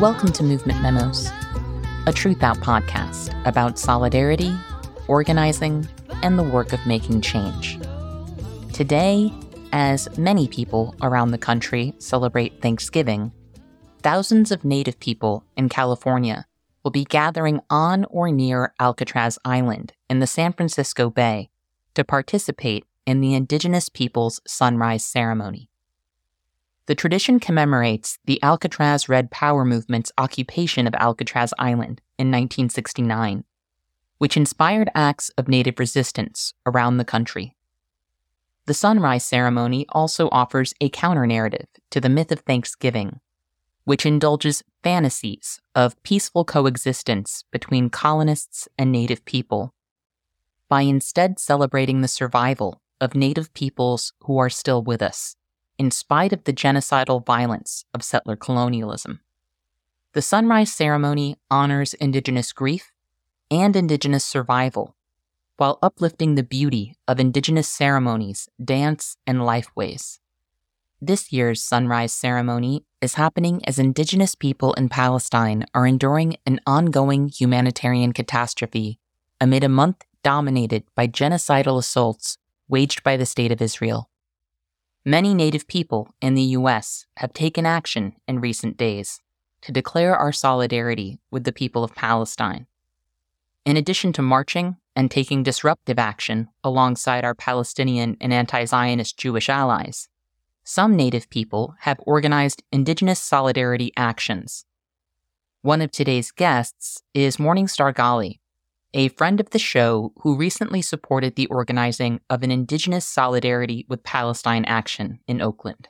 Welcome to Movement Memos, a Truthout podcast about solidarity, organizing, and the work of making change. Today, as many people around the country celebrate Thanksgiving, thousands of Native people in California will be gathering on or near Alcatraz Island in the San Francisco Bay to participate in the Indigenous Peoples Sunrise Ceremony. The tradition commemorates the Alcatraz Red Power movement's occupation of Alcatraz Island in 1969, which inspired acts of Native resistance around the country. The sunrise ceremony also offers a counter narrative to the myth of Thanksgiving, which indulges fantasies of peaceful coexistence between colonists and Native people, by instead celebrating the survival of Native peoples who are still with us in spite of the genocidal violence of settler colonialism. The sunrise ceremony honors Indigenous grief and Indigenous survival, while uplifting the beauty of Indigenous ceremonies, dance, and lifeways. This year's sunrise ceremony is happening as Indigenous people in Palestine are enduring an ongoing humanitarian catastrophe amid a month dominated by genocidal assaults waged by the State of Israel. Many Native people in the U.S. have taken action in recent days to declare our solidarity with the people of Palestine. In addition to marching and taking disruptive action alongside our Palestinian and anti Zionist Jewish allies, some Native people have organized Indigenous solidarity actions. One of today's guests is Morningstar Gali, a friend of the show who recently supported the organizing of an Indigenous Solidarity with Palestine action in Oakland.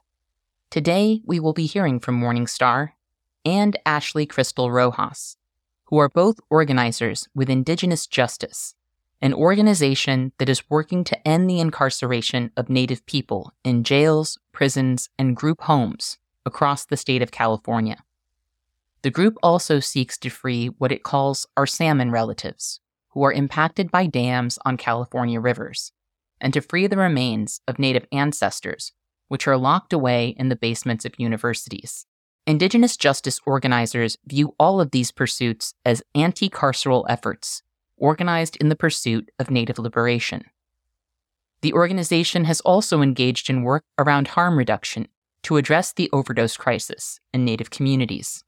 Today, we will be hearing from Morningstar and Ashley Crystal Rojas, who are both organizers with Indigenous Justice, an organization that is working to end the incarceration of Native people in jails, prisons, and group homes across the state of California. The group also seeks to free what it calls our salmon relatives, who are impacted by dams on California rivers, and to free the remains of Native ancestors, which are locked away in the basements of universities. Indigenous justice organizers view all of these pursuits as anti carceral efforts, organized in the pursuit of Native liberation. The organization has also engaged in work around harm reduction to address the overdose crisis in Native communities.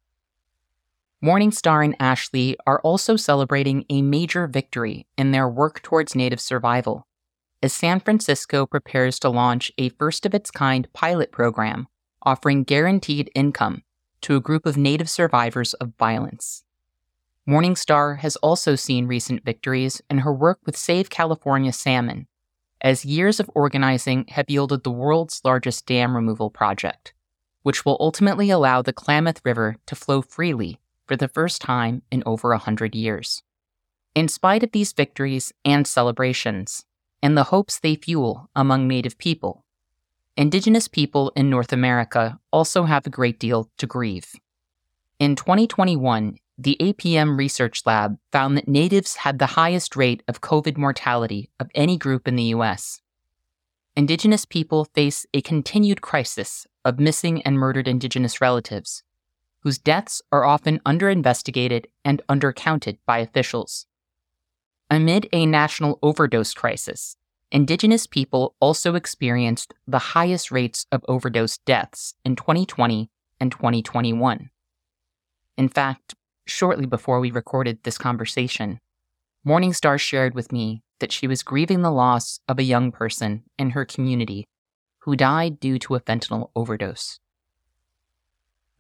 Morningstar and Ashley are also celebrating a major victory in their work towards Native survival, as San Francisco prepares to launch a first of its kind pilot program offering guaranteed income to a group of Native survivors of violence. Morningstar has also seen recent victories in her work with Save California Salmon, as years of organizing have yielded the world's largest dam removal project, which will ultimately allow the Klamath River to flow freely for the first time in over a hundred years. In spite of these victories and celebrations, and the hopes they fuel among Native people, Indigenous people in North America also have a great deal to grieve. In 2021, the APM Research Lab found that Natives had the highest rate of COVID mortality of any group in the U.S. Indigenous people face a continued crisis of missing and murdered Indigenous relatives, whose deaths are often underinvestigated and undercounted by officials. Amid a national overdose crisis, Indigenous people also experienced the highest rates of overdose deaths in 2020 and 2021. In fact, shortly before we recorded this conversation, Morningstar shared with me that she was grieving the loss of a young person in her community who died due to a fentanyl overdose.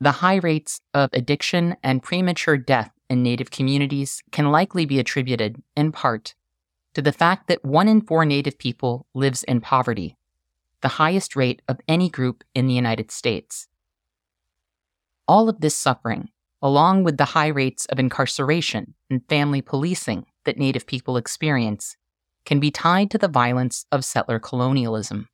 The high rates of addiction and premature death in Native communities can likely be attributed, in part, to the fact that one in four Native people lives in poverty, the highest rate of any group in the United States. All of this suffering, along with the high rates of incarceration and family policing that Native people experience, can be tied to the violence of settler colonialism.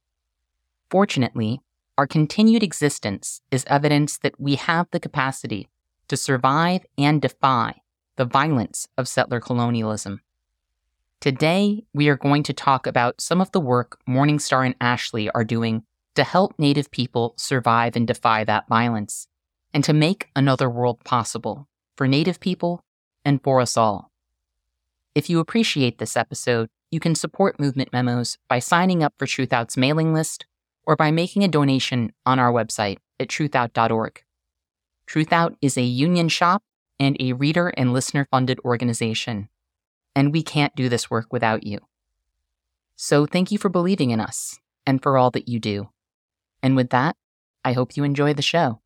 Fortunately, our continued existence is evidence that we have the capacity to survive and defy the violence of settler colonialism. Today, we are going to talk about some of the work Morningstar and Ashley are doing to help Native people survive and defy that violence, and to make another world possible for Native people and for us all. If you appreciate this episode, you can support Movement Memos by signing up for Truthout's mailing list or by making a donation on our website at truthout.org. Truthout is a union shop and a reader and listener funded organization, and we can't do this work without you. So thank you for believing in us and for all that you do. And with that, I hope you enjoy the show.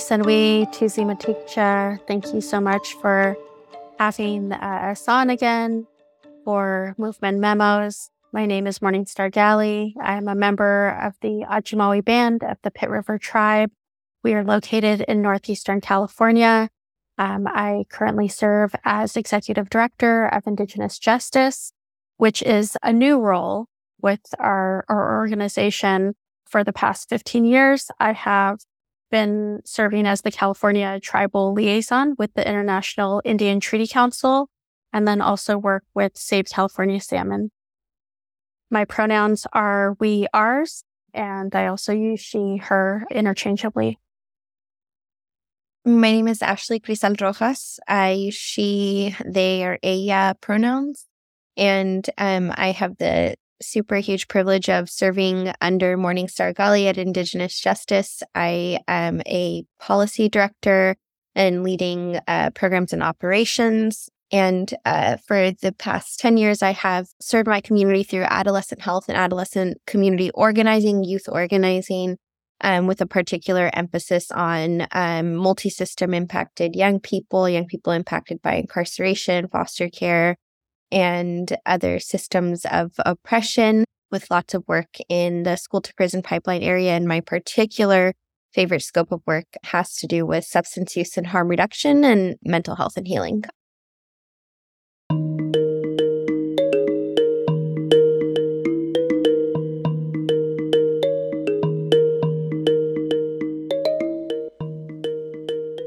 Sanwi Tuzi Thank you so much for having uh, us on again for Movement Memos. My name is Morningstar Gali. I'm a member of the Ajumawi Band of the Pit River Tribe. We are located in Northeastern California. Um, I currently serve as Executive Director of Indigenous Justice, which is a new role with our, our organization for the past 15 years. I have been serving as the California tribal liaison with the International Indian Treaty Council, and then also work with Save California Salmon. My pronouns are we, ours, and I also use she, her interchangeably. My name is Ashley Crystal Rojas. I use she, they, or ella pronouns. And um, I have the super huge privilege of serving under Morningstar Gali at Indigenous Justice. I am a policy director and leading uh, programs and operations. And uh, for the past 10 years, I have served my community through adolescent health and adolescent community organizing, youth organizing, um, with a particular emphasis on um, multi system impacted young people, young people impacted by incarceration, foster care, and other systems of oppression with lots of work in the school to prison pipeline area. And my particular favorite scope of work has to do with substance use and harm reduction and mental health and healing.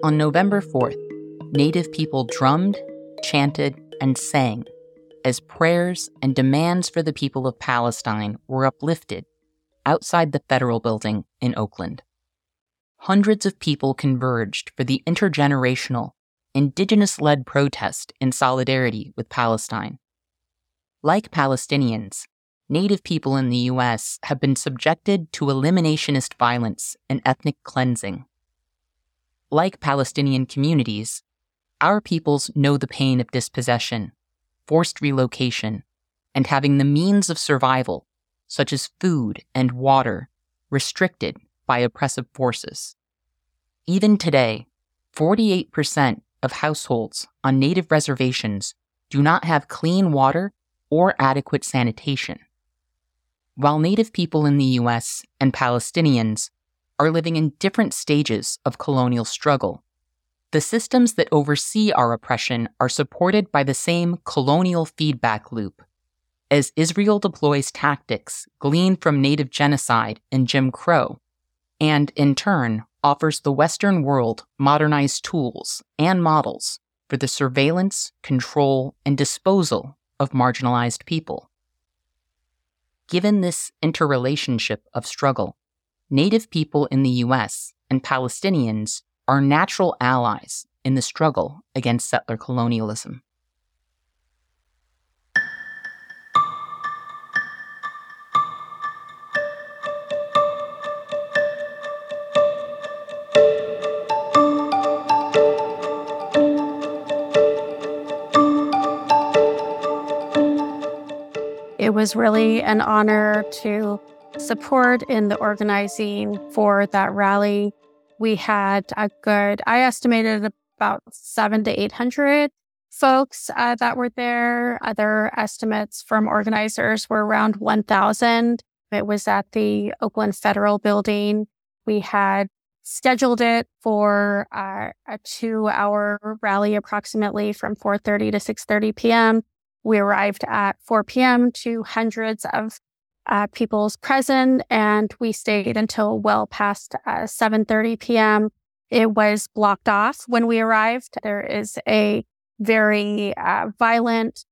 On November 4th, Native people drummed, chanted, and sang as prayers and demands for the people of Palestine were uplifted outside the federal building in Oakland. Hundreds of people converged for the intergenerational, indigenous led protest in solidarity with Palestine. Like Palestinians, Native people in the U.S. have been subjected to eliminationist violence and ethnic cleansing. Like Palestinian communities, our peoples know the pain of dispossession forced relocation, and having the means of survival, such as food and water, restricted by oppressive forces. Even today, 48% of households on native reservations do not have clean water or adequate sanitation. While native people in the US and Palestinians are living in different stages of colonial struggle, the systems that oversee our oppression are supported by the same colonial feedback loop. As Israel deploys tactics gleaned from native genocide and Jim Crow, and in turn offers the Western world modernized tools and models for the surveillance, control, and disposal of marginalized people. Given this interrelationship of struggle, Native people in the US and Palestinians are natural allies in the struggle against settler colonialism. It was really an honor to support in the organizing for that rally we had a good, I estimated about seven to 800 folks uh, that were there. Other estimates from organizers were around 1,000. It was at the Oakland Federal Building. We had scheduled it for uh, a two hour rally approximately from 4.30 to 6.30 p.m. We arrived at 4 p.m. to hundreds of uh, people's present, and we stayed until well past uh, 7:30 p.m. It was blocked off when we arrived. There is a very uh, violent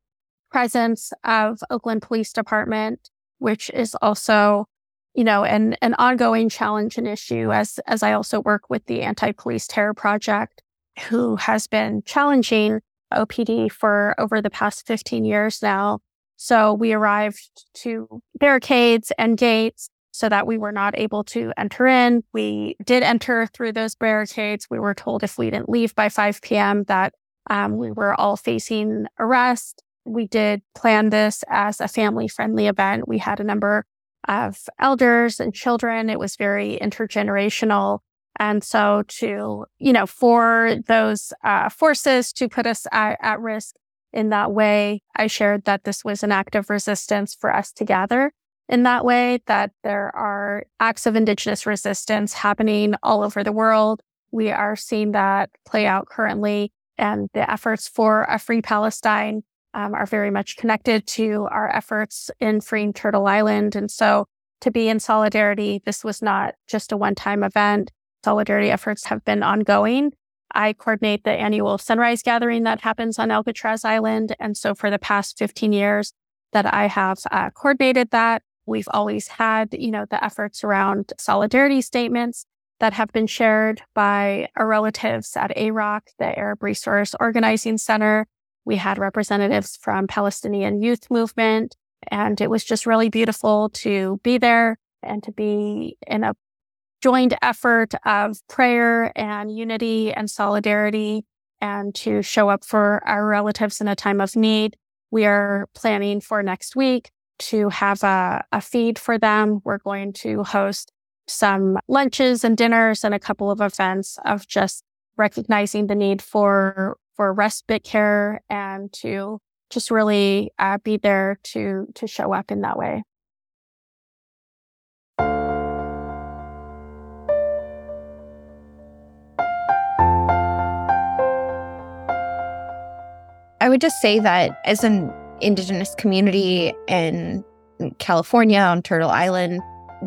presence of Oakland Police Department, which is also, you know, an an ongoing challenge and issue. As as I also work with the Anti Police Terror Project, who has been challenging OPD for over the past 15 years now so we arrived to barricades and gates so that we were not able to enter in. We did enter through those barricades. We were told if we didn't leave by 5 p.m. that um, we were all facing arrest. We did plan this as a family friendly event. We had a number of elders and children. It was very intergenerational. And so to, you know, for those uh, forces to put us at, at risk in that way. I shared that this was an act of resistance for us to gather in that way, that there are acts of Indigenous resistance happening all over the world. We are seeing that play out currently, and the efforts for a free Palestine um, are very much connected to our efforts in freeing Turtle Island. And so to be in solidarity, this was not just a one time event. Solidarity efforts have been ongoing I coordinate the annual sunrise gathering that happens on Alcatraz Island. And so for the past 15 years that I have uh, coordinated that, we've always had, you know, the efforts around solidarity statements that have been shared by our relatives at AROC, the Arab Resource Organizing Center. We had representatives from Palestinian Youth Movement, and it was just really beautiful to be there and to be in a joined effort of prayer and unity and solidarity and to show up for our relatives in a time of need. We are planning for next week to have a, a feed for them. We're going to host some lunches and dinners and a couple of events of just recognizing the need for for respite care and to just really uh, be there to to show up in that way. I would just say that as an Indigenous community in California on Turtle Island,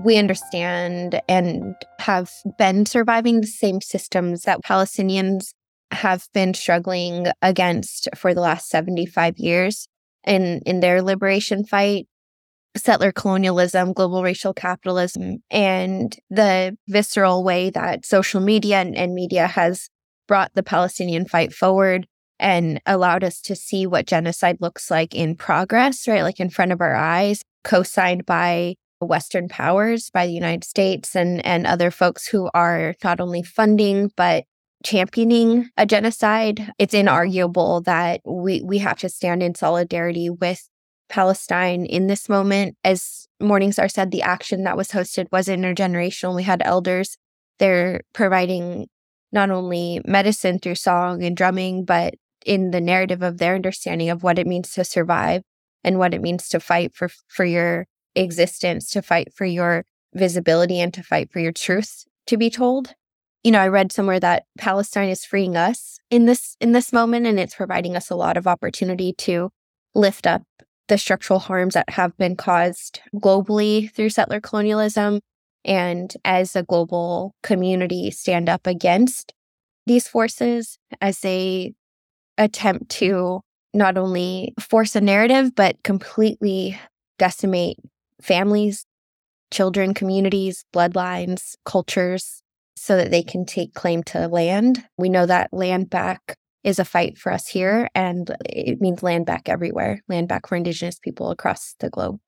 we understand and have been surviving the same systems that Palestinians have been struggling against for the last 75 years. In, in their liberation fight settler colonialism, global racial capitalism, and the visceral way that social media and, and media has brought the Palestinian fight forward and allowed us to see what genocide looks like in progress, right? Like in front of our eyes, co signed by Western powers, by the United States and, and other folks who are not only funding, but championing a genocide. It's inarguable that we, we have to stand in solidarity with Palestine in this moment. As Morningstar said, the action that was hosted was intergenerational. We had elders. They're providing not only medicine through song and drumming, but in the narrative of their understanding of what it means to survive and what it means to fight for for your existence, to fight for your visibility and to fight for your truth to be told. You know, I read somewhere that Palestine is freeing us in this in this moment and it's providing us a lot of opportunity to lift up the structural harms that have been caused globally through settler colonialism and as a global community stand up against these forces as they attempt to not only force a narrative, but completely decimate families, children, communities, bloodlines, cultures, so that they can take claim to land. We know that land back is a fight for us here, and it means land back everywhere, land back for Indigenous people across the globe.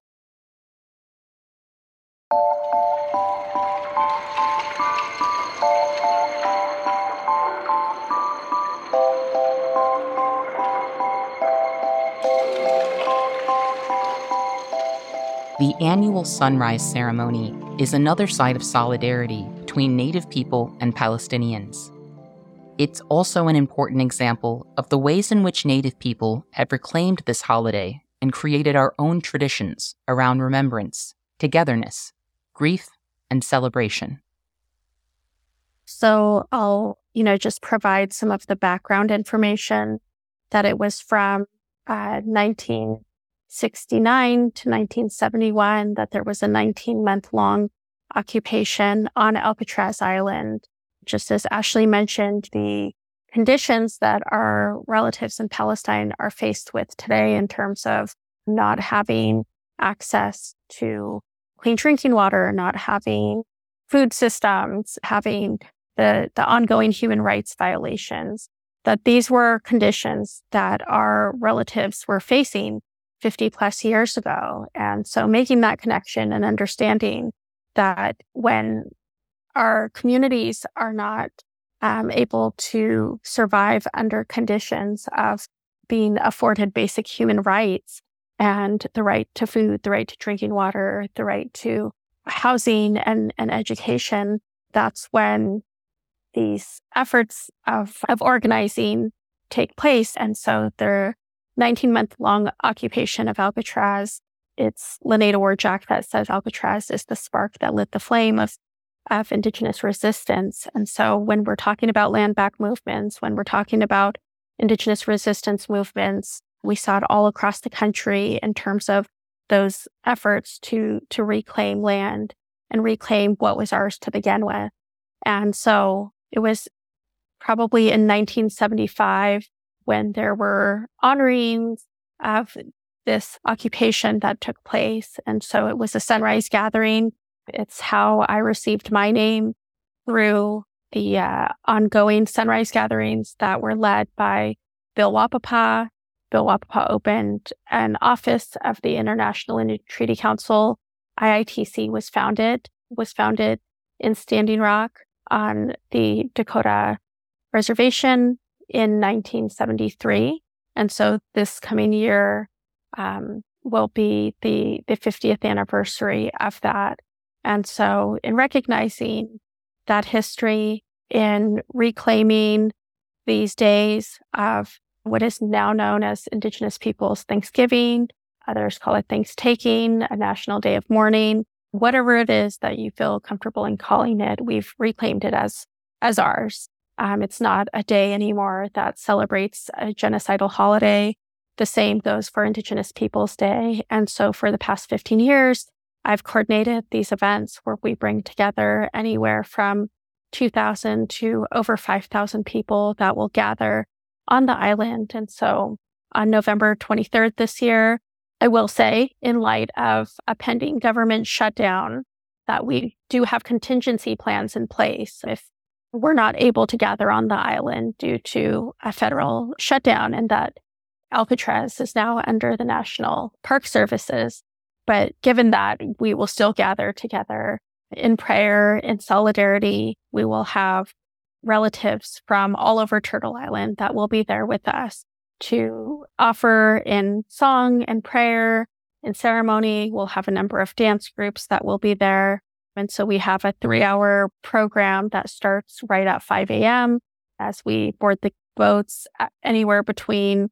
The annual sunrise ceremony is another site of solidarity between Native people and Palestinians. It's also an important example of the ways in which Native people have reclaimed this holiday and created our own traditions around remembrance, togetherness, grief, and celebration. So I'll, you know, just provide some of the background information that it was from uh, 19 1969 to 1971 that there was a 19 month long occupation on Alcatraz Island. Just as Ashley mentioned, the conditions that our relatives in Palestine are faced with today in terms of not having access to clean drinking water, not having food systems, having the, the ongoing human rights violations, that these were conditions that our relatives were facing 50 plus years ago. And so making that connection and understanding that when our communities are not um, able to survive under conditions of being afforded basic human rights and the right to food, the right to drinking water, the right to housing and, and education, that's when these efforts of, of organizing take place. And so the 19 month long occupation of Alcatraz, it's LaNada War Jack that says Alcatraz is the spark that lit the flame of, of Indigenous resistance. And so when we're talking about land back movements, when we're talking about Indigenous resistance movements, we saw it all across the country in terms of those efforts to, to reclaim land and reclaim what was ours to begin with. And so it was probably in 1975 when there were honorings of this occupation that took place. And so it was a sunrise gathering. It's how I received my name through the uh, ongoing sunrise gatherings that were led by Bill Wahpepah Bill Wahpepah opened an office of the International Indian Treaty Council. IITC was founded, was founded in Standing Rock on the Dakota Reservation in 1973. And so this coming year um, will be the, the 50th anniversary of that. And so in recognizing that history, in reclaiming these days of what is now known as Indigenous Peoples Thanksgiving. Others call it Thanksgiving, a national day of mourning. Whatever it is that you feel comfortable in calling it, we've reclaimed it as, as ours. Um, it's not a day anymore that celebrates a genocidal holiday. The same goes for Indigenous Peoples Day. And so for the past 15 years, I've coordinated these events where we bring together anywhere from 2,000 to over 5,000 people that will gather on the island. And so on November 23rd this year, I will say, in light of a pending government shutdown, that we do have contingency plans in place if we're not able to gather on the island due to a federal shutdown and that Alcatraz is now under the National Park Services. But given that, we will still gather together in prayer, in solidarity. We will have relatives from all over Turtle Island that will be there with us to offer in song and prayer and ceremony. We'll have a number of dance groups that will be there. And so we have a three hour program that starts right at 5 a.m. as we board the boats anywhere between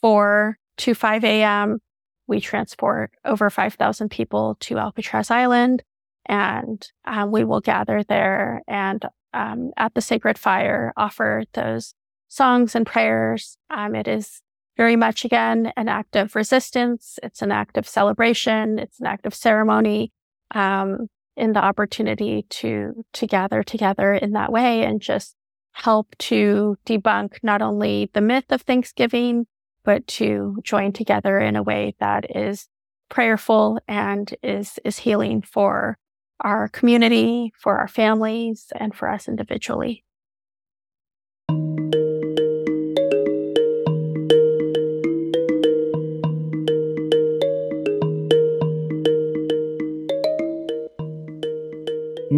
4 to 5 a.m. We transport over 5,000 people to Alcatraz Island and um, we will gather there and um, at the sacred fire offer those songs and prayers. Um, it is very much again an act of resistance. It's an act of celebration. It's an act of ceremony. Um, in the opportunity to to gather together in that way and just help to debunk not only the myth of Thanksgiving, but to join together in a way that is prayerful and is is healing for our community, for our families, and for us individually.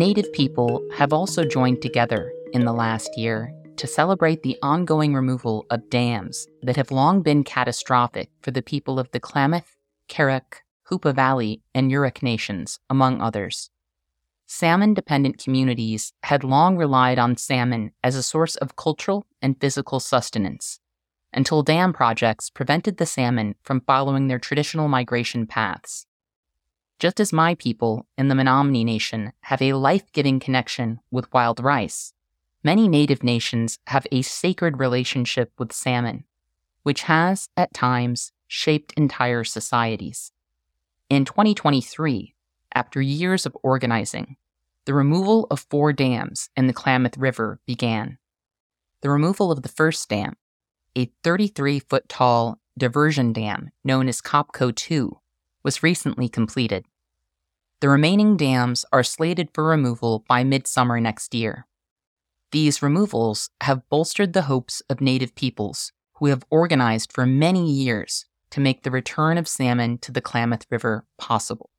Native people have also joined together in the last year to celebrate the ongoing removal of dams that have long been catastrophic for the people of the Klamath, Karuk, Hoopa Valley, and Yurok nations, among others salmon dependent communities had long relied on salmon as a source of cultural and physical sustenance, until dam projects prevented the salmon from following their traditional migration paths. Just as my people in the Menominee Nation have a life giving connection with wild rice, many native nations have a sacred relationship with salmon, which has, at times, shaped entire societies. In 2023, after years of organizing, the removal of four dams in the Klamath River began. The removal of the first dam, a 33 foot tall diversion dam known as Copco 2, was recently completed. The remaining dams are slated for removal by midsummer next year. These removals have bolstered the hopes of Native peoples who have organized for many years to make the return of salmon to the Klamath River possible.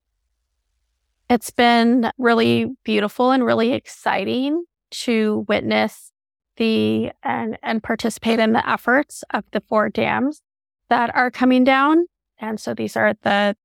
It's been really beautiful and really exciting to witness the and and participate in the efforts of the four dams that are coming down. And so these are the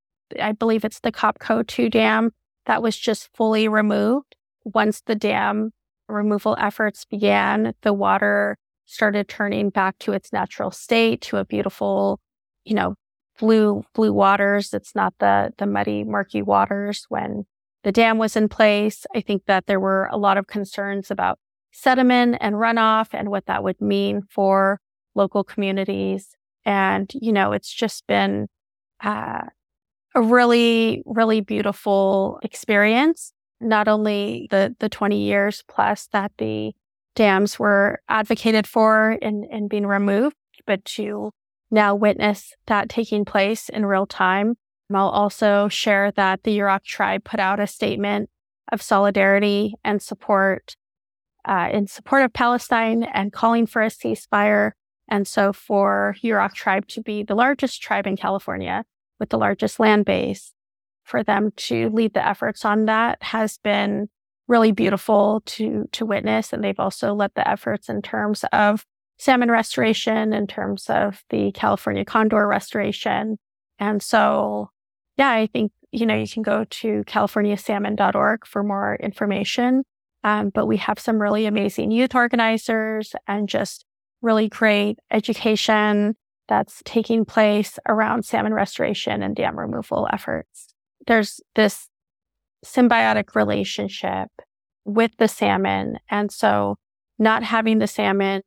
I believe it's the Copco 2 dam that was just fully removed. Once the dam removal efforts began, the water started turning back to its natural state, to a beautiful, you know, blue blue waters. It's not the the muddy, murky waters when the dam was in place. I think that there were a lot of concerns about sediment and runoff and what that would mean for local communities. And you know, it's just been uh, a really, really beautiful experience. Not only the the 20 years plus that the dams were advocated for and, and being removed, but to now witness that taking place in real time. I'll also share that the Yurok tribe put out a statement of solidarity and support uh, in support of Palestine and calling for a ceasefire. And so for Yurok tribe to be the largest tribe in California with the largest land base, for them to lead the efforts on that has been really beautiful to to witness. And they've also led the efforts in terms of salmon restoration, in terms of the California condor restoration. And so, yeah, I think, you know, you can go to californiasalmon.org for more information. Um, but we have some really amazing youth organizers and just really great education that's taking place around salmon restoration and dam removal efforts. There's this symbiotic relationship with the salmon. And so not having the salmon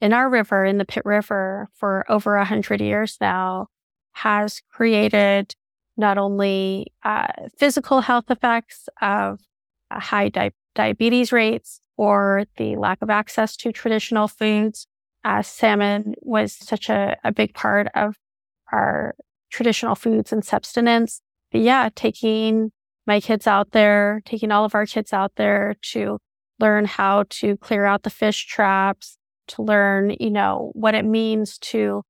in our river, in the Pit River for over a hundred years now has created not only uh, physical health effects of high di- diabetes rates or the lack of access to traditional foods. Uh, salmon was such a, a big part of our traditional foods and subsistence. But yeah, taking my kids out there, taking all of our kids out there to learn how to clear out the fish traps, to learn, you know, what it means to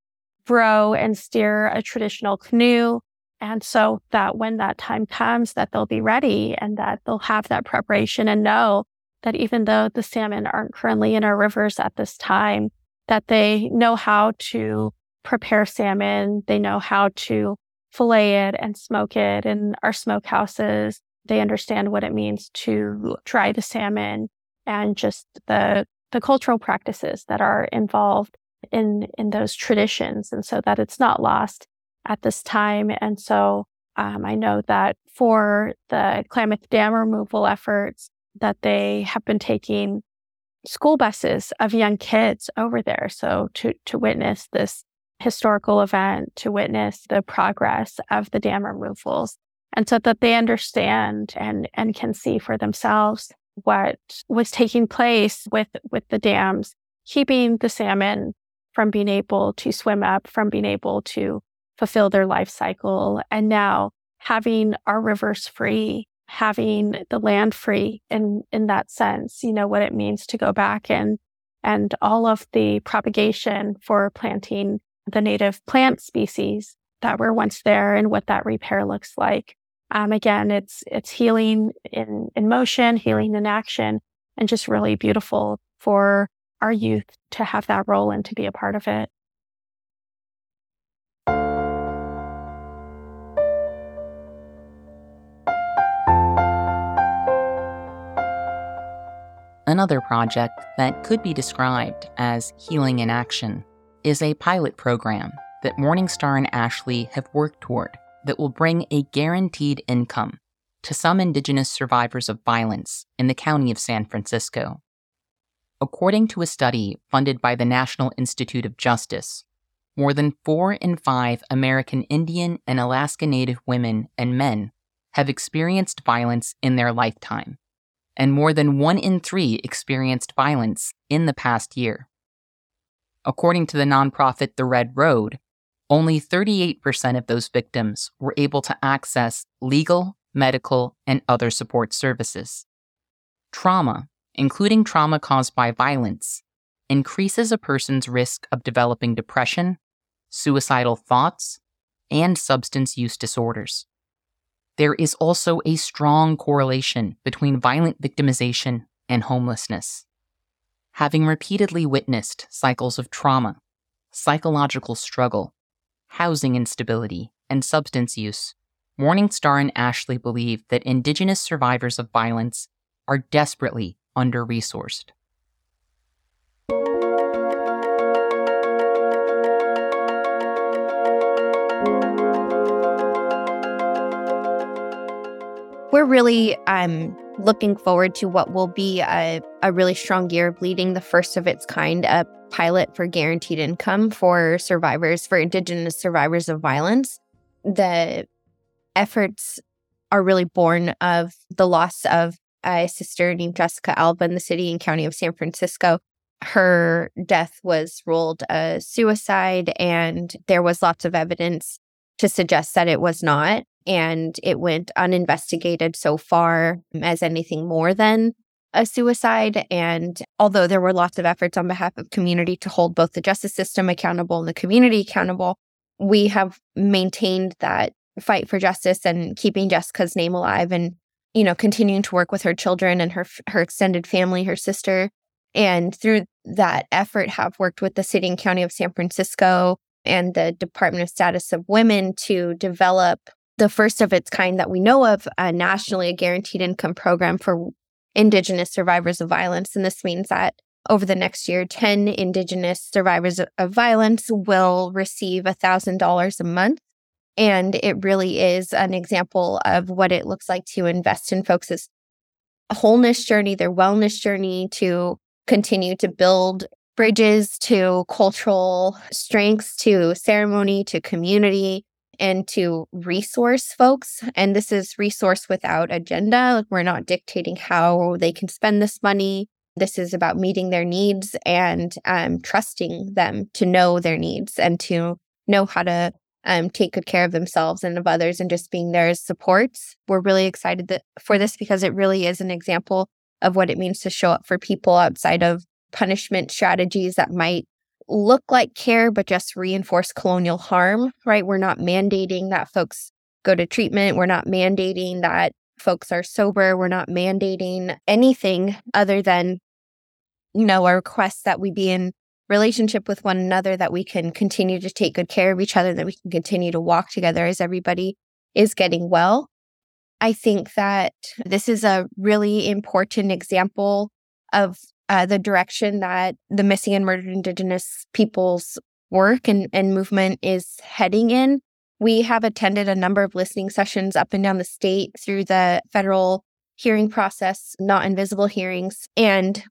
row and steer a traditional canoe. And so that when that time comes, that they'll be ready and that they'll have that preparation and know that even though the salmon aren't currently in our rivers at this time, that they know how to prepare salmon. They know how to fillet it and smoke it in our smokehouses. They understand what it means to dry the salmon and just the the cultural practices that are involved in in those traditions, and so that it's not lost at this time. And so um, I know that for the Klamath Dam removal efforts, that they have been taking school buses of young kids over there, so to to witness this historical event to witness the progress of the dam removals and so that they understand and, and can see for themselves what was taking place with, with the dams, keeping the salmon from being able to swim up, from being able to fulfill their life cycle. And now having our rivers free, having the land free in, in that sense, you know, what it means to go back and, and all of the propagation for planting the native plant species that were once there and what that repair looks like. Um, again, it's it's healing in in motion, healing in action, and just really beautiful for our youth to have that role and to be a part of it. Another project that could be described as healing in action is a pilot program that Morningstar and Ashley have worked toward that will bring a guaranteed income to some Indigenous survivors of violence in the county of San Francisco. According to a study funded by the National Institute of Justice, more than four in five American Indian and Alaska Native women and men have experienced violence in their lifetime, and more than one in three experienced violence in the past year. According to the nonprofit The Red Road, only 38% of those victims were able to access legal, medical, and other support services. Trauma, including trauma caused by violence, increases a person's risk of developing depression, suicidal thoughts, and substance use disorders. There is also a strong correlation between violent victimization and homelessness. Having repeatedly witnessed cycles of trauma, psychological struggle, housing instability, and substance use, Morningstar and Ashley believe that Indigenous survivors of violence are desperately under resourced. We're really um, looking forward to what will be a, a really strong year of leading the first of its kind a pilot for guaranteed income for survivors, for Indigenous survivors of violence. The efforts are really born of the loss of a sister named Jessica Alva in the city and county of San Francisco. Her death was ruled a suicide, and there was lots of evidence to suggest that it was not. And it went uninvestigated so far as anything more than a suicide. And although there were lots of efforts on behalf of community to hold both the justice system accountable and the community accountable, we have maintained that fight for justice and keeping Jessica's name alive and you know continuing to work with her children and her her extended family her sister and through that effort have worked with the city and county of San Francisco and the Department of Status of Women to develop the first of its kind that we know of uh, nationally a guaranteed income program for indigenous survivors of violence. And this means that over the next year 10 indigenous survivors of violence will receive $1000 a month. And it really is an example of what it looks like to invest in folks' wholeness journey, their wellness journey, to continue to build bridges to cultural strengths, to ceremony, to community, and to resource folks. And this is resource without agenda. We're not dictating how they can spend this money. This is about meeting their needs and um, trusting them to know their needs and to know how to um, take good care of themselves and of others and just being there as supports. We're really excited that, for this because it really is an example of what it means to show up for people outside of punishment strategies that might look like care, but just reinforce colonial harm, right? We're not mandating that folks go to treatment. We're not mandating that folks are sober. We're not mandating anything other than, you know, a request that we be in relationship with one another, that we can continue to take good care of each other, that we can continue to walk together as everybody is getting well. I think that this is a really important example of uh, the direction that the missing and murdered Indigenous peoples work and, and movement is heading in. We have attended a number of listening sessions up and down the state through the federal hearing process, not invisible hearings. And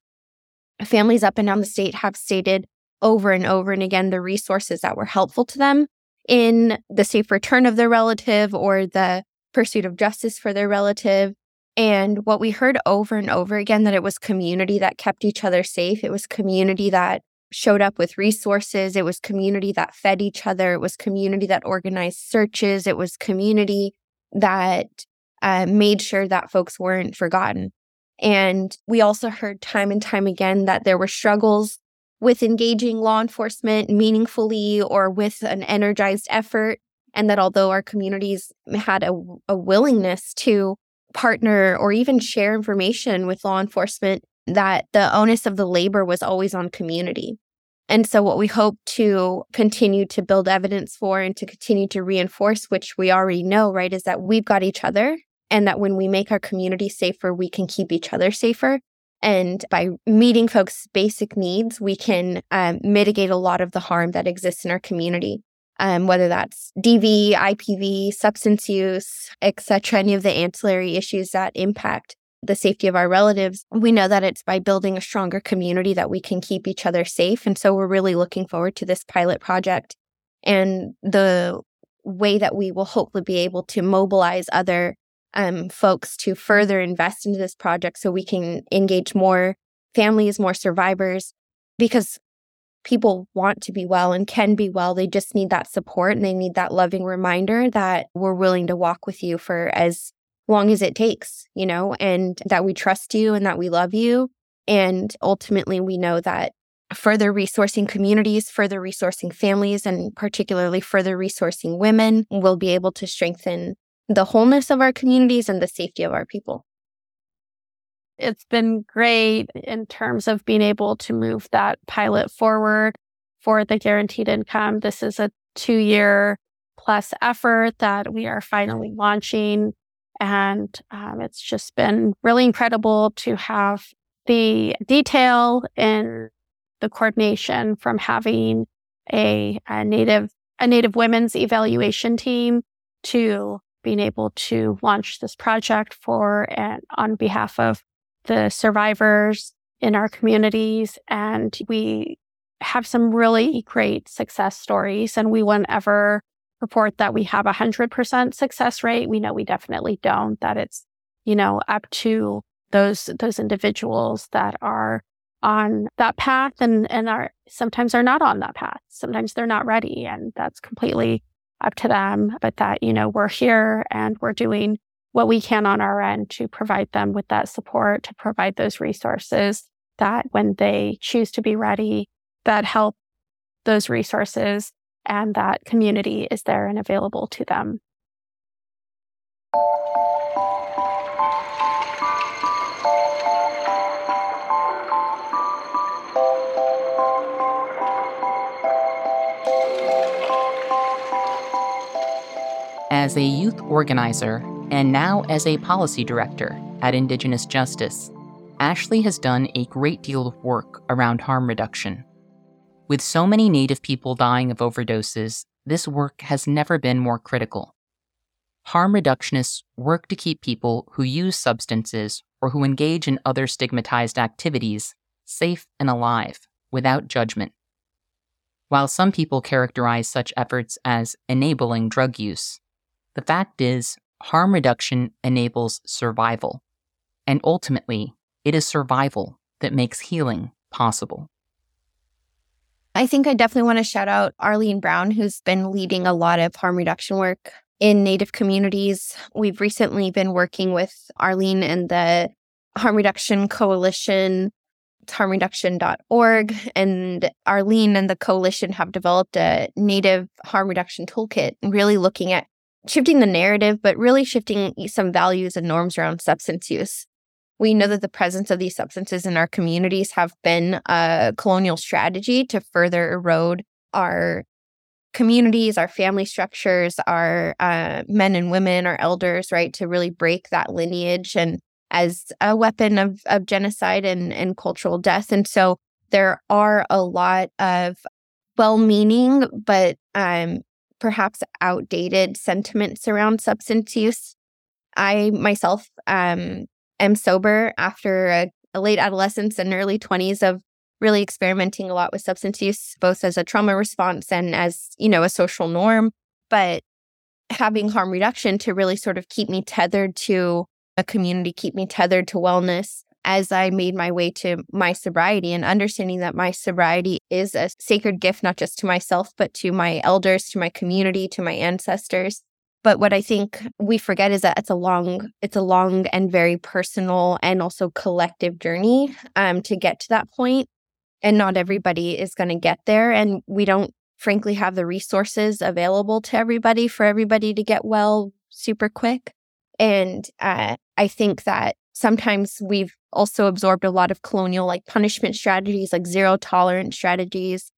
families up and down the state have stated over and over and again the resources that were helpful to them in the safe return of their relative or the pursuit of justice for their relative. And what we heard over and over again that it was community that kept each other safe. It was community that showed up with resources. It was community that fed each other. It was community that organized searches. It was community that uh, made sure that folks weren't forgotten. And we also heard time and time again that there were struggles with engaging law enforcement meaningfully or with an energized effort. And that although our communities had a, a willingness to partner or even share information with law enforcement, that the onus of the labor was always on community. And so, what we hope to continue to build evidence for and to continue to reinforce, which we already know, right, is that we've got each other and that when we make our community safer, we can keep each other safer. And by meeting folks' basic needs, we can um, mitigate a lot of the harm that exists in our community. Um, whether that's DV, IPV, substance use, etc., any of the ancillary issues that impact the safety of our relatives, we know that it's by building a stronger community that we can keep each other safe. And so we're really looking forward to this pilot project and the way that we will hopefully be able to mobilize other um, folks to further invest into this project so we can engage more families, more survivors, because people want to be well and can be well. They just need that support and they need that loving reminder that we're willing to walk with you for as long as it takes, you know, and that we trust you and that we love you. And ultimately, we know that further resourcing communities, further resourcing families, and particularly further resourcing women will be able to strengthen the wholeness of our communities and the safety of our people. It's been great in terms of being able to move that pilot forward for the guaranteed income. This is a two year plus effort that we are finally launching. And um, it's just been really incredible to have the detail and the coordination from having a, a native a native women's evaluation team to being able to launch this project for and on behalf of the survivors in our communities and we have some really great success stories and we won't ever report that we have a hundred percent success rate. We know we definitely don't that it's you know up to those those individuals that are on that path and and are sometimes are not on that path. Sometimes they're not ready and that's completely up to them but that you know we're here and we're doing what we can on our end to provide them with that support to provide those resources that when they choose to be ready that help those resources and that community is there and available to them. As a youth organizer and now as a policy director at Indigenous Justice, Ashley has done a great deal of work around harm reduction. With so many Native people dying of overdoses, this work has never been more critical. Harm reductionists work to keep people who use substances or who engage in other stigmatized activities safe and alive without judgment. While some people characterize such efforts as enabling drug use, the fact is, harm reduction enables survival. And ultimately, it is survival that makes healing possible. I think I definitely want to shout out Arlene Brown, who's been leading a lot of harm reduction work in Native communities. We've recently been working with Arlene and the Harm Reduction Coalition, harmreduction.org. And Arlene and the coalition have developed a Native harm reduction toolkit, really looking at shifting the narrative, but really shifting some values and norms around substance use. We know that the presence of these substances in our communities have been a colonial strategy to further erode our communities, our family structures, our uh, men and women, our elders, right, to really break that lineage and as a weapon of, of genocide and, and cultural death. And so there are a lot of well meaning, but um, perhaps outdated sentiments around substance use. I myself um, am sober after a, a late adolescence and early 20s of really experimenting a lot with substance use, both as a trauma response and as, you know, a social norm. But having harm reduction to really sort of keep me tethered to a community, keep me tethered to wellness as I made my way to my sobriety and understanding that my sobriety is a sacred gift, not just to myself, but to my elders, to my community, to my ancestors. But what I think we forget is that it's a long, it's a long and very personal and also collective journey um, to get to that point. And not everybody is going to get there. And we don't, frankly, have the resources available to everybody for everybody to get well super quick. And uh, I think that sometimes we've also absorbed a lot of colonial like punishment strategies, like zero tolerance strategies,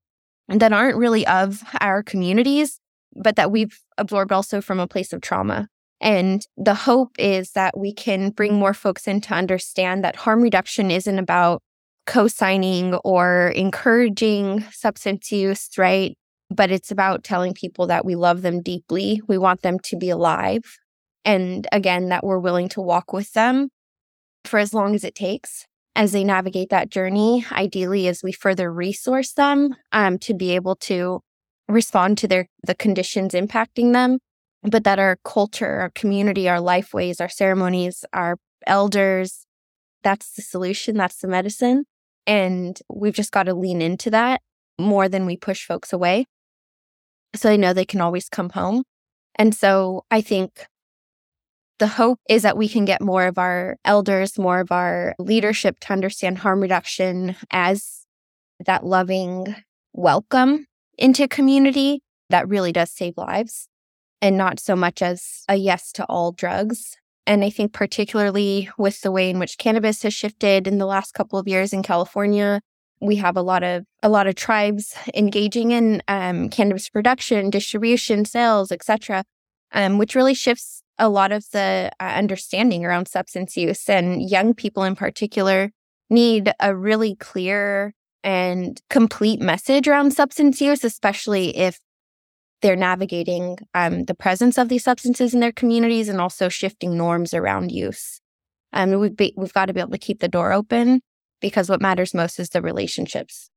that aren't really of our communities, but that we've absorbed also from a place of trauma. And the hope is that we can bring more folks in to understand that harm reduction isn't about co signing or encouraging substance use, right? But it's about telling people that we love them deeply. We want them to be alive. And again, that we're willing to walk with them for as long as it takes as they navigate that journey. Ideally, as we further resource them um, to be able to respond to their the conditions impacting them, but that our culture, our community, our life ways, our ceremonies, our elders, that's the solution, that's the medicine. And we've just got to lean into that more than we push folks away. So they know they can always come home. And so I think the hope is that we can get more of our elders, more of our leadership to understand harm reduction as that loving welcome into community that really does save lives and not so much as a yes to all drugs. And I think, particularly with the way in which cannabis has shifted in the last couple of years in California, we have a lot of a lot of tribes engaging in um, cannabis production, distribution, sales, etc., um, which really shifts a lot of the uh, understanding around substance use. And young people, in particular, need a really clear and complete message around substance use, especially if they're navigating um, the presence of these substances in their communities and also shifting norms around use. Um, we've, be, we've got to be able to keep the door open because what matters most is the relationships.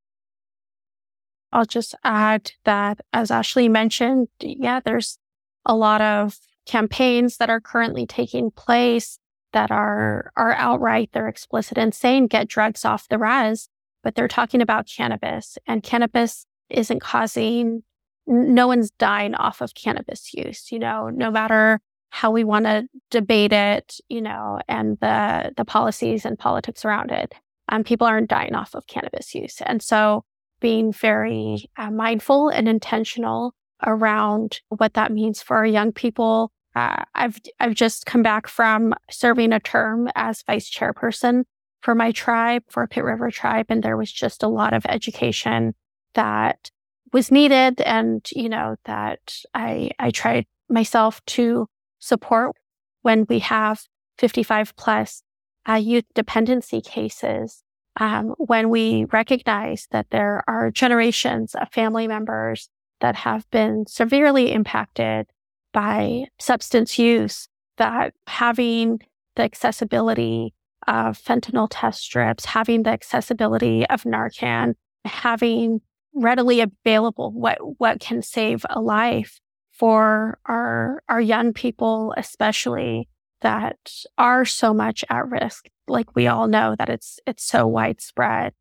I'll just add that, as Ashley mentioned, yeah, there's a lot of campaigns that are currently taking place that are are outright, they're explicit and saying get drugs off the res, but they're talking about cannabis, and cannabis isn't causing. No one's dying off of cannabis use, you know, no matter how we want to debate it, you know, and the the policies and politics around it um, people aren't dying off of cannabis use. And so being very uh, mindful and intentional around what that means for our young people. Uh, I've I've just come back from serving a term as vice chairperson for my tribe, for Pit River tribe, and there was just a lot of education that was needed, and you know that I I tried myself to support. When we have 55 plus uh, youth dependency cases, um, when we recognize that there are generations of family members that have been severely impacted by substance use, that having the accessibility of fentanyl test strips, having the accessibility of Narcan, having readily available what, what can save a life for our, our young people, especially that are so much at risk. Like we all know that it's, it's so widespread,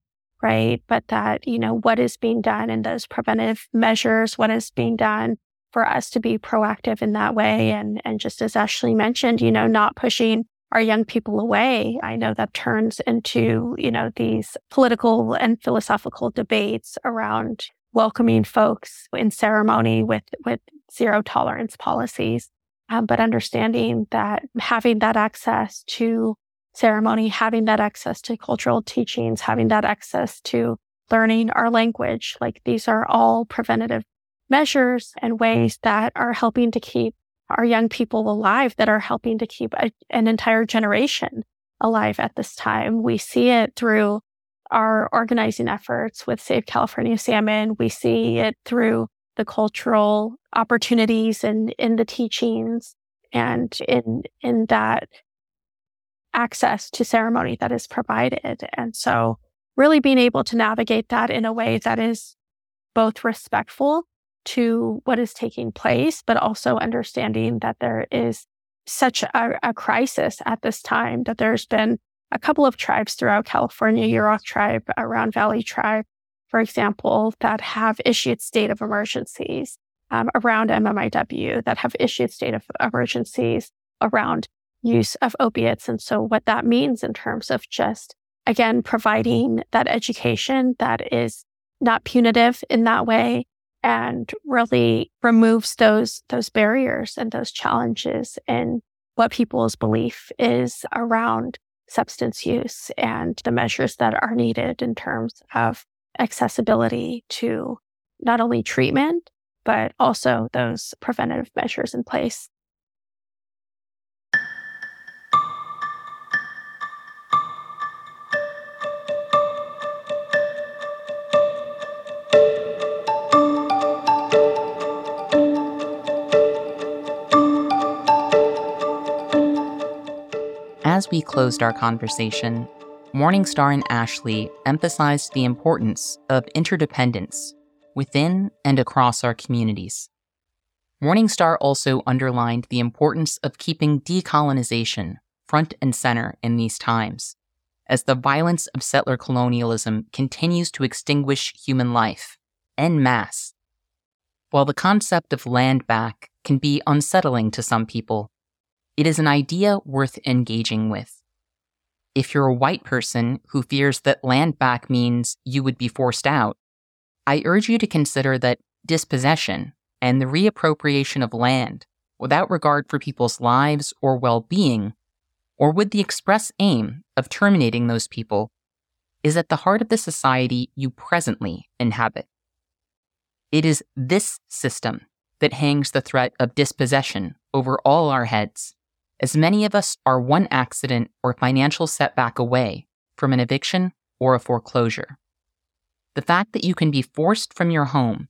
right? But that, you know, what is being done in those preventive measures, what is being done for us to be proactive in that way. And, and just as Ashley mentioned, you know, not pushing our young people away. I know that turns into, you know, these political and philosophical debates around welcoming folks in ceremony with, with zero tolerance policies um, but understanding that having that access to ceremony, having that access to cultural teachings, having that access to learning our language, like these are all preventative measures and ways mm. that are helping to keep our young people alive, that are helping to keep a, an entire generation alive at this time. We see it through our organizing efforts with Save California Salmon. We see it through the cultural opportunities and in the teachings and in in that access to ceremony that is provided. And so really being able to navigate that in a way that is both respectful to what is taking place, but also understanding that there is such a, a crisis at this time that there's been a couple of tribes throughout California, Yurok tribe, Round Valley tribe, for example, that have issued state of emergencies um, around MMIW, that have issued state of emergencies around use of opiates. And so, what that means in terms of just, again, providing that education that is not punitive in that way and really removes those those barriers and those challenges in what people's belief is around substance use and the measures that are needed in terms of accessibility to not only treatment, but also those preventative measures in place. As we closed our conversation, Morningstar and Ashley emphasized the importance of interdependence within and across our communities. Morningstar also underlined the importance of keeping decolonization front and center in these times, as the violence of settler colonialism continues to extinguish human life en masse. While the concept of land back can be unsettling to some people, it is an idea worth engaging with. If you're a white person who fears that land back means you would be forced out, I urge you to consider that dispossession and the reappropriation of land without regard for people's lives or well being, or with the express aim of terminating those people, is at the heart of the society you presently inhabit. It is this system that hangs the threat of dispossession over all our heads as many of us are one accident or financial setback away from an eviction or a foreclosure. The fact that you can be forced from your home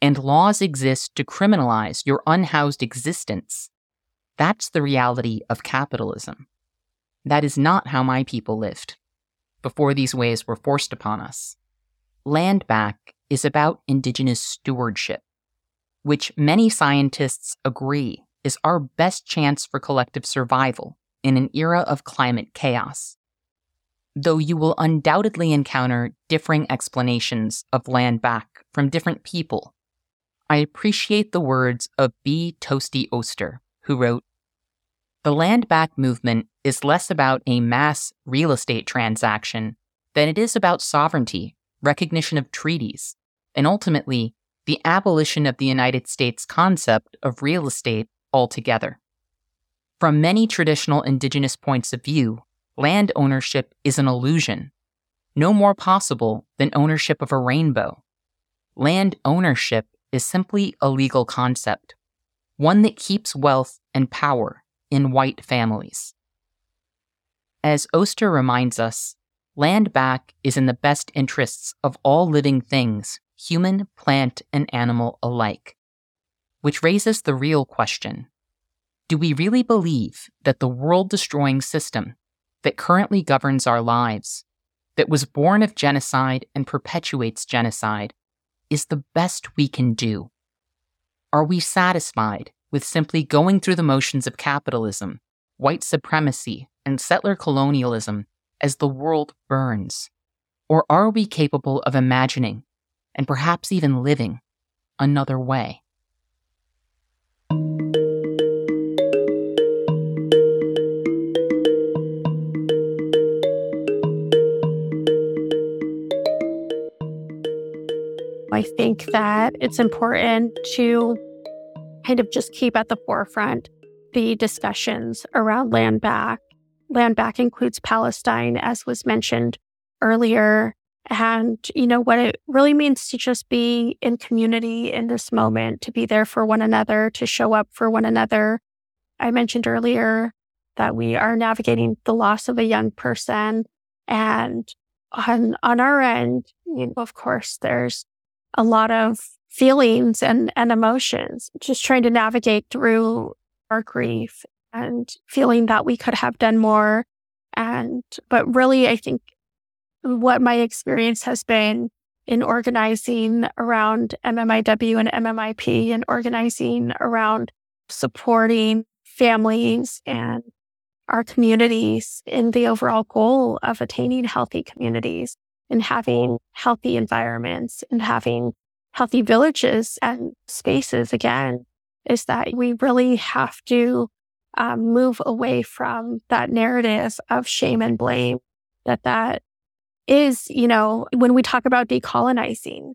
and laws exist to criminalize your unhoused existence, that's the reality of capitalism. That is not how my people lived before these ways were forced upon us. Land back is about indigenous stewardship, which many scientists agree is our best chance for collective survival in an era of climate chaos. Though you will undoubtedly encounter differing explanations of land back from different people, I appreciate the words of B. Toastie Oaster, who wrote The land back movement is less about a mass real estate transaction than it is about sovereignty, recognition of treaties, and ultimately the abolition of the United States concept of real estate altogether. From many traditional indigenous points of view, land ownership is an illusion, no more possible than ownership of a rainbow. Land ownership is simply a legal concept, one that keeps wealth and power in white families. As Oaster reminds us, land back is in the best interests of all living things, human, plant, and animal alike. Which raises the real question Do we really believe that the world destroying system that currently governs our lives, that was born of genocide and perpetuates genocide, is the best we can do? Are we satisfied with simply going through the motions of capitalism, white supremacy, and settler colonialism as the world burns? Or are we capable of imagining, and perhaps even living, another way? I think that it's important to kind of just keep at the forefront the discussions around land back. Land back includes Palestine, as was mentioned earlier, and you know what it really means to just be in community in this moment, to be there for one another, to show up for one another. I mentioned earlier that we are navigating the loss of a young person, and on on our end, you know, of course, there's a lot of feelings and, and emotions, just trying to navigate through our grief and feeling that we could have done more. And, but really, I think what my experience has been in organizing around MMIW and MMIP and organizing around supporting families and our communities in the overall goal of attaining healthy communities and having healthy environments and having healthy villages and spaces again is that we really have to um, move away from that narrative of shame and blame that that is you know when we talk about decolonizing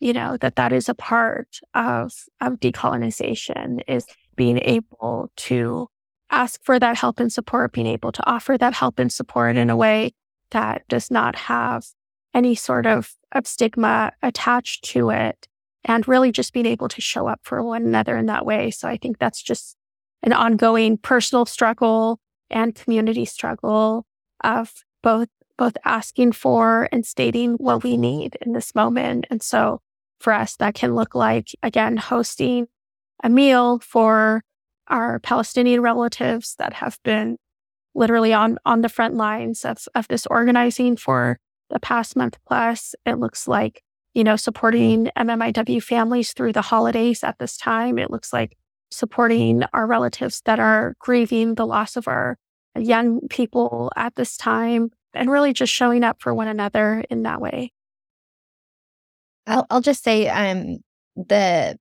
you know that that is a part of of decolonization is being able to ask for that help and support being able to offer that help and support in a way that does not have any sort of, of stigma attached to it and really just being able to show up for one another in that way. So I think that's just an ongoing personal struggle and community struggle of both both asking for and stating what we need in this moment. And so for us, that can look like again hosting a meal for our Palestinian relatives that have been literally on on the front lines of, of this organizing for the past month plus, it looks like, you know, supporting MMIW families through the holidays at this time. It looks like supporting our relatives that are grieving the loss of our young people at this time and really just showing up for one another in that way. I'll, I'll just say um, the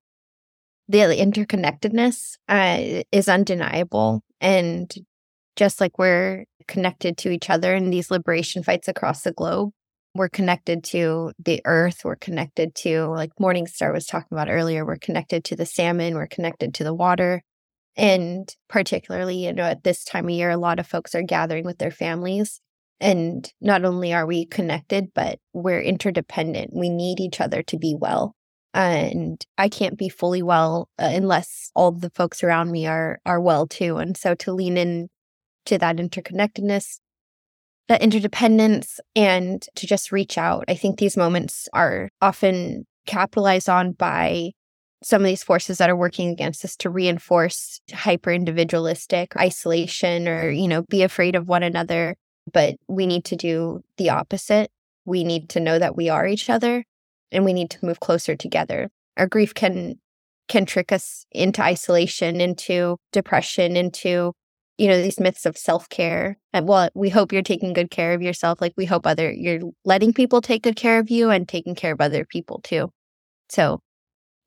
the interconnectedness uh, is undeniable and just like we're connected to each other in these liberation fights across the globe. We're connected to the earth. We're connected to like morningstar was talking about earlier we're connected to the salmon. We're connected to the water. And particularly you know at this time of year a lot of folks are gathering with their families. And not only are we connected but we're interdependent. We need each other to be well. And i can't be fully well uh, unless all the folks around me are are well too. And so to lean in to that interconnectedness that interdependence and to just reach out. I think these moments are often capitalized on by some of these forces that are working against us to reinforce hyper individualistic isolation or, you know, be afraid of one another. But we need to do the opposite. We need to know that we are each other and we need to move closer together. Our grief can can trick us into isolation, into depression, into you know these myths of self-care and well we hope you're taking good care of yourself like we hope other you're letting people take good care of you and taking care of other people too. So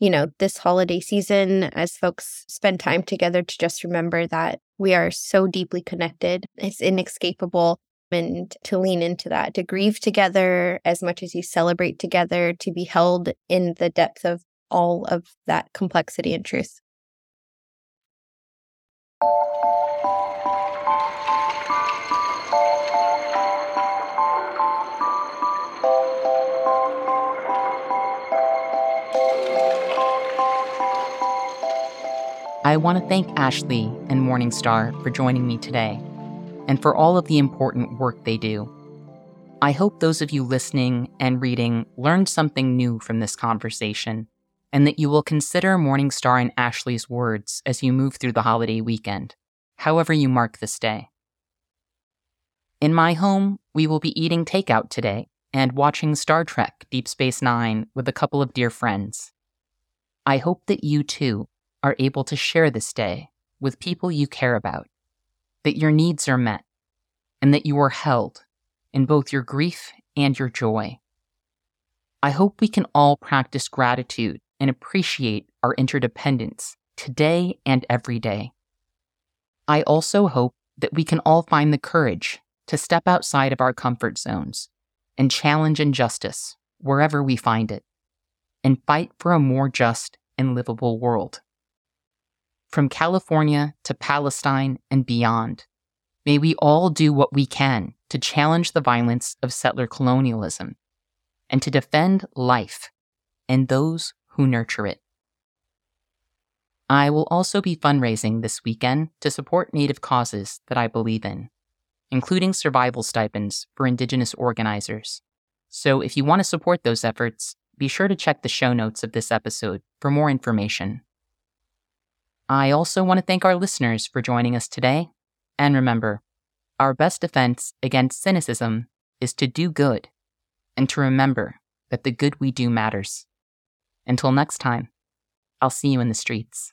you know this holiday season as folks spend time together to just remember that we are so deeply connected it's inescapable and to lean into that to grieve together as much as you celebrate together to be held in the depth of all of that complexity and truth I want to thank Ashley and Morningstar for joining me today and for all of the important work they do. I hope those of you listening and reading learned something new from this conversation and that you will consider Morningstar and Ashley's words as you move through the holiday weekend, however you mark this day. In my home, we will be eating takeout today and watching Star Trek Deep Space Nine with a couple of dear friends. I hope that you too are able to share this day with people you care about, that your needs are met, and that you are held in both your grief and your joy. I hope we can all practice gratitude and appreciate our interdependence today and every day. I also hope that we can all find the courage to step outside of our comfort zones and challenge injustice wherever we find it, and fight for a more just and livable world from California to Palestine and beyond. May we all do what we can to challenge the violence of settler colonialism and to defend life and those who nurture it. I will also be fundraising this weekend to support Native causes that I believe in, including survival stipends for Indigenous organizers. So if you want to support those efforts, be sure to check the show notes of this episode for more information. I also want to thank our listeners for joining us today. And remember, our best defense against cynicism is to do good and to remember that the good we do matters. Until next time, I'll see you in the streets.